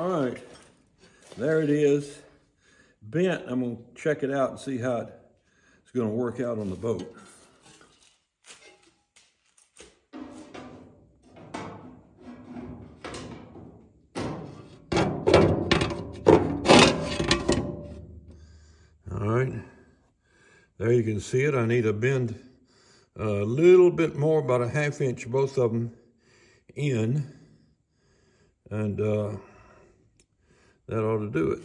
All right, there it is. Bent, I'm gonna check it out and see how it's gonna work out on the boat. All right, there you can see it. I need to bend a little bit more, about a half inch, both of them in, and uh, that ought to do it.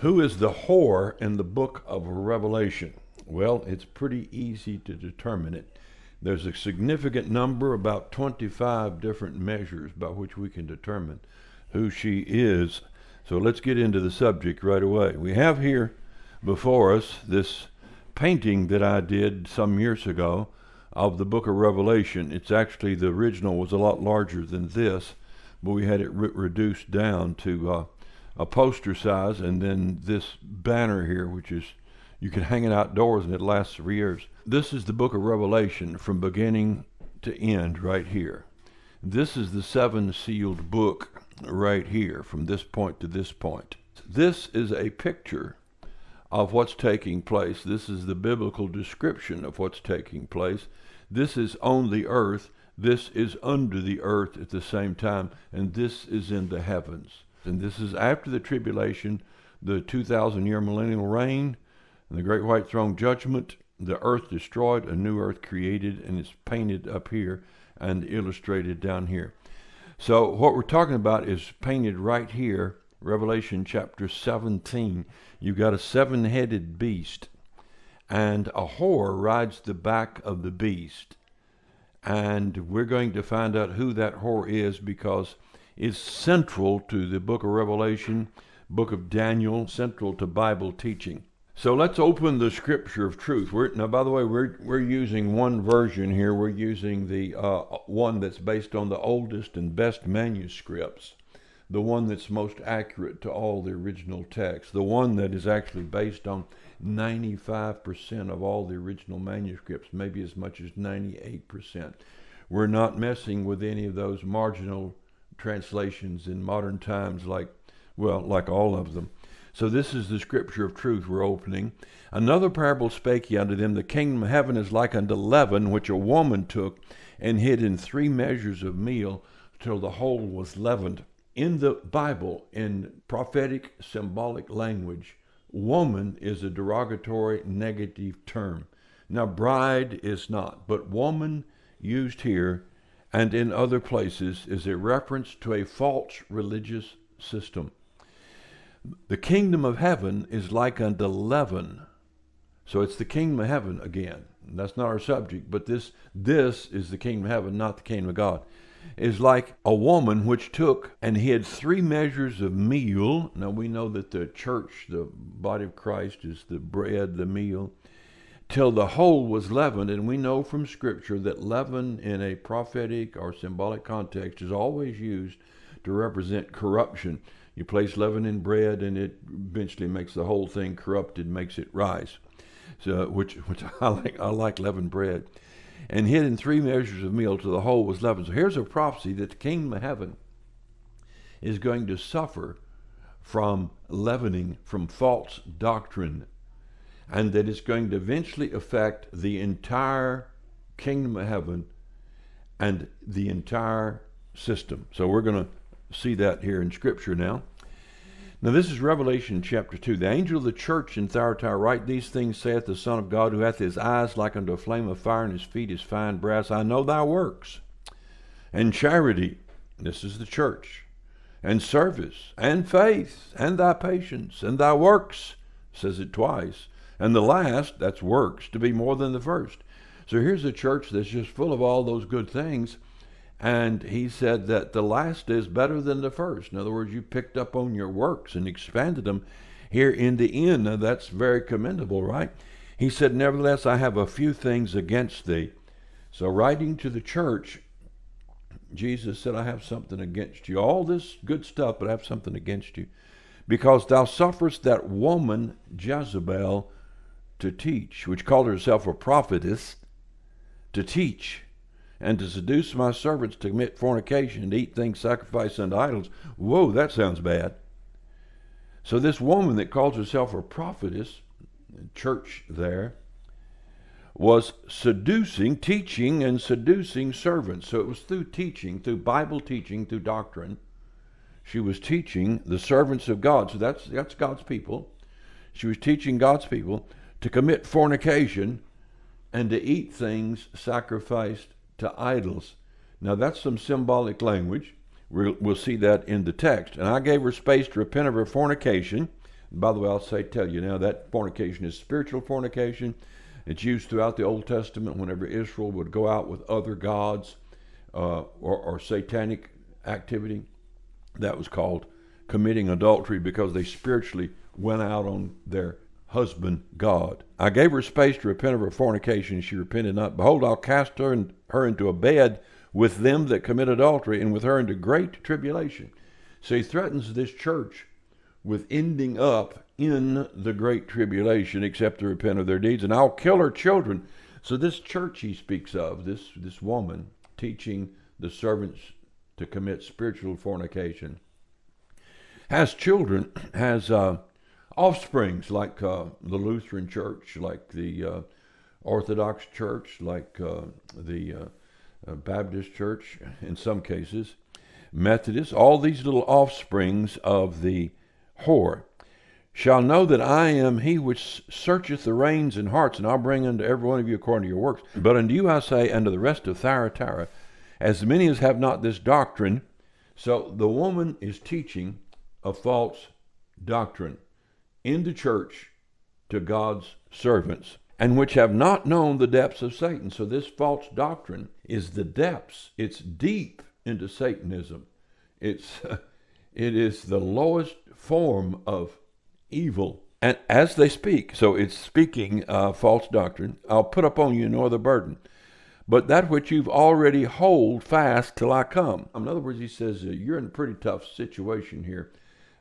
Who is the whore in the book of Revelation? Well, it's pretty easy to determine it. There's a significant number, about 25 different measures by which we can determine who she is. So let's get into the subject right away. We have here before us this painting that I did some years ago of the book of Revelation. It's actually, the original was a lot larger than this, but we had it re- reduced down to uh, a poster size, and then this banner here, which is you can hang it outdoors and it lasts for years. This is the book of Revelation from beginning to end right here. This is the seven sealed book right here from this point to this point. This is a picture of what's taking place. This is the biblical description of what's taking place. This is on the earth. This is under the earth at the same time. And this is in the heavens. And this is after the tribulation, the 2,000 year millennial reign, and the great white throne judgment, the earth destroyed, a new earth created, and it's painted up here and illustrated down here. So, what we're talking about is painted right here, Revelation chapter 17. You've got a seven headed beast, and a whore rides the back of the beast. And we're going to find out who that whore is because it's central to the book of Revelation, book of Daniel, central to Bible teaching. So let's open the scripture of truth. We're, now, by the way, we're, we're using one version here. We're using the uh, one that's based on the oldest and best manuscripts, the one that's most accurate to all the original text, the one that is actually based on 95% of all the original manuscripts, maybe as much as 98%. We're not messing with any of those marginal translations in modern times, like, well, like all of them. So this is the scripture of truth we're opening. Another parable spake he unto them, The kingdom of heaven is like unto leaven, which a woman took and hid in three measures of meal till the whole was leavened. In the Bible, in prophetic symbolic language, woman is a derogatory negative term. Now, bride is not, but woman used here and in other places is a reference to a false religious system. The kingdom of heaven is like unto leaven. So it's the kingdom of heaven again. That's not our subject, but this this is the kingdom of heaven, not the kingdom of God. Is like a woman which took and hid three measures of meal. Now we know that the church, the body of Christ, is the bread, the meal, till the whole was leavened. And we know from Scripture that leaven in a prophetic or symbolic context is always used to represent corruption. You place leaven in bread, and it eventually makes the whole thing corrupted, makes it rise. So, which which I like. I like leavened bread, and hid in three measures of meal till the whole was leavened. So here's a prophecy that the kingdom of heaven is going to suffer from leavening, from false doctrine, and that it's going to eventually affect the entire kingdom of heaven and the entire system. So we're going to see that here in Scripture now. Now, this is Revelation chapter 2. The angel of the church in Thyatira write these things, saith the Son of God, who hath his eyes like unto a flame of fire, and his feet as fine brass. I know thy works, and charity, this is the church, and service, and faith, and thy patience, and thy works, says it twice. And the last, that's works, to be more than the first. So here's a church that's just full of all those good things. And he said that the last is better than the first. In other words, you picked up on your works and expanded them here in the end. Now, that's very commendable, right? He said, Nevertheless, I have a few things against thee. So, writing to the church, Jesus said, I have something against you. All this good stuff, but I have something against you. Because thou sufferest that woman, Jezebel, to teach, which called herself a prophetess, to teach and to seduce my servants to commit fornication and to eat things sacrificed unto idols. Whoa, that sounds bad. So this woman that calls herself a prophetess, church there, was seducing, teaching, and seducing servants. So it was through teaching, through Bible teaching, through doctrine. She was teaching the servants of God. So that's that's God's people. She was teaching God's people to commit fornication and to eat things sacrificed to idols. Now that's some symbolic language. We'll, see that in the text. And I gave her space to repent of her fornication. by the way, I'll say, tell you now that fornication is spiritual fornication. It's used throughout the Old Testament whenever Israel would go out with other gods uh, or, or satanic activity. That was called committing adultery because they spiritually went out on their husband God. I gave her space to repent of her fornication. She repented not. Behold, I'll cast her, and her into a bed with them that commit adultery, and with her into great tribulation. So he threatens this church with ending up in the great tribulation, except to repent of their deeds, and I'll kill her children. So this church he speaks of, this this woman teaching the servants to commit spiritual fornication, has children, has uh, offsprings like uh, the Lutheran Church, like the uh, Orthodox Church, like uh, the uh, uh, Baptist Church in some cases, Methodist, all these little offsprings of the whore shall know that I am he which searcheth the reins and hearts, and I'll bring unto every one of you according to your works. But unto you I say, unto the rest of Thyatira, as many as have not this doctrine. So the woman is teaching a false doctrine in the church to God's servants, and which have not known the depths of Satan. So this false doctrine is the depths. It's deep into Satanism. It's it is the lowest form of evil. And as they speak, so it's speaking uh, false doctrine, I'll put upon you no other burden, but that which you've already hold fast till I come. In other words, he says, uh, you're in a pretty tough situation here,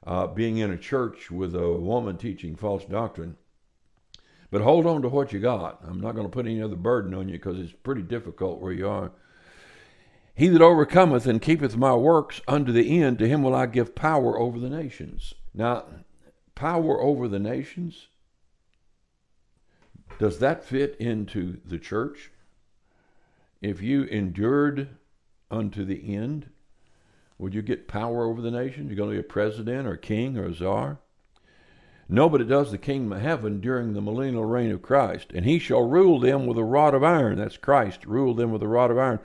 uh, being in a church with a woman teaching false doctrine. But hold on to what you got. I'm not going to put any other burden on you because it's pretty difficult where you are. He that overcometh and keepeth my works unto the end, to him will I give power over the nations. Now, power over the nations, does that fit into the church? If you endured unto the end, would you get power over the nations? You're going to be a president or a king or a czar? No, but it does the kingdom of heaven during the millennial reign of Christ. And he shall rule them with a rod of iron. That's Christ, rule them with a rod of iron.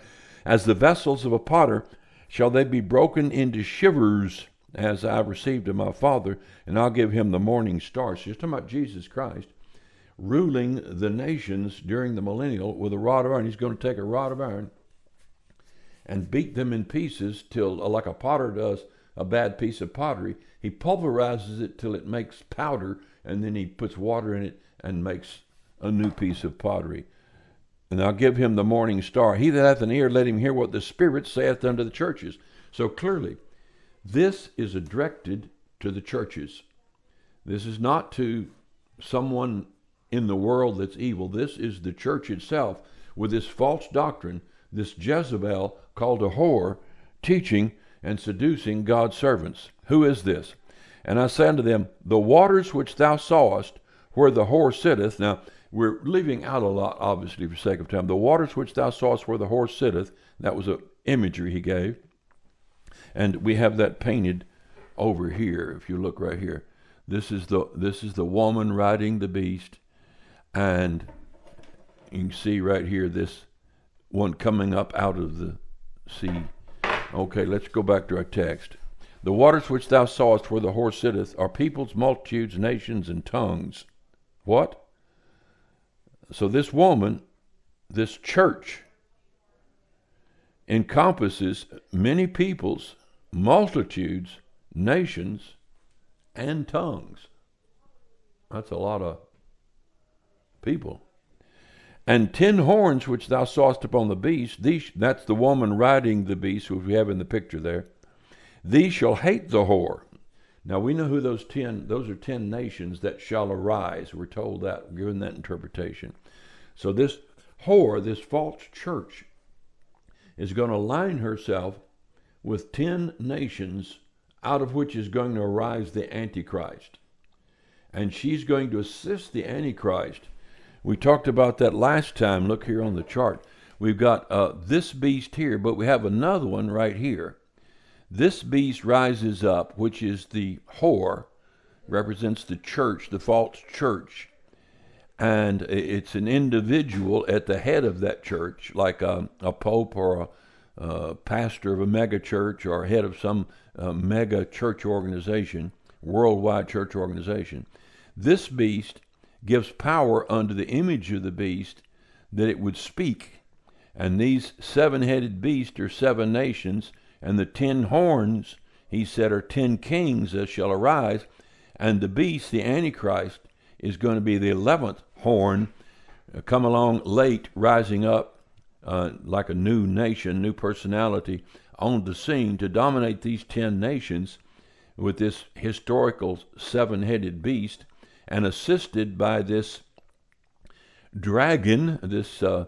As the vessels of a potter shall they be broken into shivers as I received of my Father, and I'll give him the morning star. So he's talking about Jesus Christ ruling the nations during the millennial with a rod of iron. He's going to take a rod of iron and beat them in pieces till, uh, like a potter does a bad piece of pottery, he pulverizes it till it makes powder, and then he puts water in it and makes a new piece of pottery. And I'll give him the morning star. He that hath an ear, let him hear what the Spirit saith unto the churches. So clearly, this is directed to the churches. This is not to someone in the world that's evil. This is the church itself with this false doctrine, this Jezebel called a whore, teaching and seducing God's servants. Who is this? And I said unto them, The waters which thou sawest, where the whore sitteth. Now, we're leaving out a lot, obviously, for sake of time. The waters which thou sawest, where the whore sitteth, that was an imagery he gave. And we have that painted over here, if you look right here. This is the this is the woman riding the beast, and you can see right here this one coming up out of the sea. Okay, let's go back to our text. The waters which thou sawest where the horse sitteth are peoples, multitudes, nations, and tongues. What? So this woman, this church, encompasses many peoples, multitudes, nations, and tongues. That's a lot of people. And ten horns which thou sawest upon the beast, these, that's the woman riding the beast, which we have in the picture there. These shall hate the whore. Now we know who those ten, those are ten nations that shall arise. We're told that, given that interpretation. So this whore, this false church, is going to align herself with 10 nations out of which is going to arise the Antichrist. And she's going to assist the Antichrist. We talked about that last time. Look here on the chart. We've got uh, this beast here, but we have another one right here. This beast rises up, which is the whore, represents the church, the false church. And it's an individual at the head of that church, like a, a pope or a, uh, pastor of a mega church or head of some uh, mega church organization, worldwide church organization. This beast gives power unto the image of the beast that it would speak. And these seven headed beasts are seven nations, and the ten horns, he said, are ten kings that shall arise. And the beast, the Antichrist, is going to be the eleventh horn, uh, come along late, rising up uh, like a new nation, new personality on the scene to dominate these 10 nations with this historical seven headed beast and assisted by this dragon, this uh,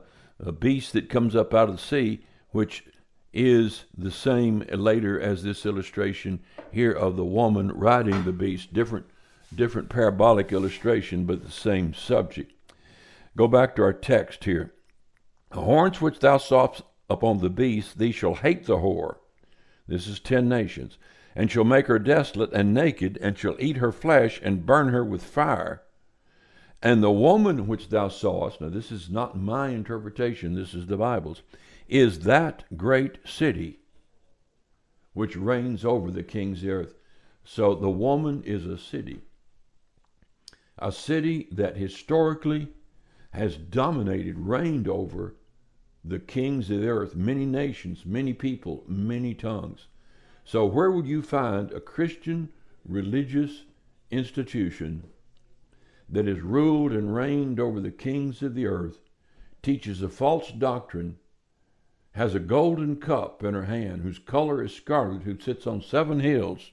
beast that comes up out of the sea, which is the same later as this illustration here of the woman riding the beast. Different, different parabolic illustration, but the same subject. Go back to our text here. The horns which thou sawest upon the beast, thee shall hate the whore. This is ten nations. And shall make her desolate and naked, and shall eat her flesh, and burn her with fire. And the woman which thou sawest, now this is not my interpretation, this is the Bible's, is that great city which reigns over the kings of the earth. So the woman is a city. A city that historically has dominated, reigned over the kings of the earth, many nations, many people, many tongues. So, where would you find a Christian religious institution that is ruled and reigned over the kings of the earth, teaches a false doctrine, has a golden cup in her hand, whose color is scarlet, who sits on seven hills,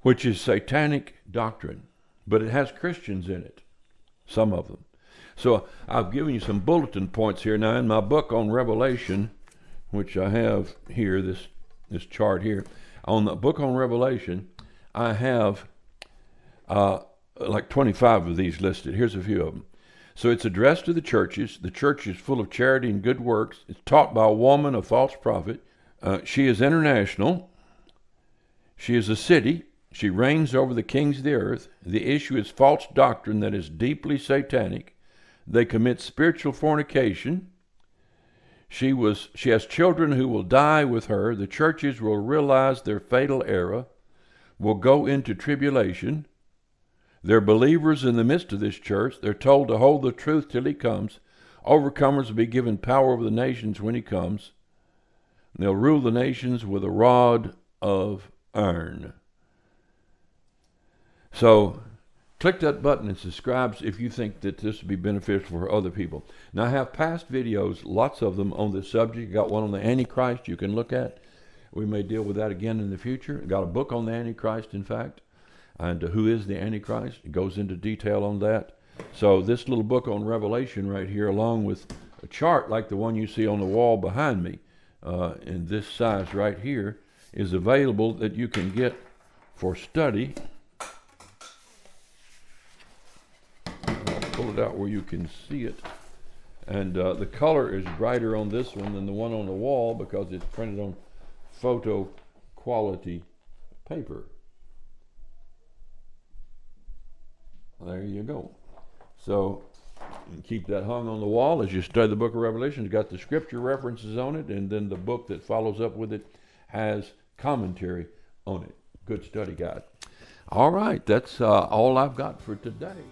which is satanic doctrine, but it has Christians in it, some of them. So I've given you some bulletin points here now in my book on Revelation, which I have here, this, this chart here. On the book on Revelation, I have uh, like 25 of these listed. Here's a few of them. So it's addressed to the churches. The church is full of charity and good works. It's taught by a woman, a false prophet. Uh, she is international. She is a city. She reigns over the kings of the earth. The issue is false doctrine that is deeply satanic. They commit spiritual fornication. She was she has children who will die with her. The churches will realize their fatal error, will go into tribulation. They're believers in the midst of this church. They're told to hold the truth till he comes. Overcomers will be given power over the nations when he comes. They'll rule the nations with a rod of iron. So Click that button and subscribe if you think that this would be beneficial for other people. Now, I have past videos, lots of them on this subject. Got one on the Antichrist you can look at. We may deal with that again in the future. Got a book on the Antichrist, in fact, and uh, who is the Antichrist. It goes into detail on that. So, this little book on Revelation right here, along with a chart like the one you see on the wall behind me, uh, in this size right here, is available that you can get for study. It out where you can see it. And uh, the color is brighter on this one than the one on the wall because it's printed on photo quality paper. There you go. So keep that hung on the wall as you study the book of Revelation. It's got the scripture references on it, and then the book that follows up with it has commentary on it. Good study guide. All right, that's uh, all I've got for today.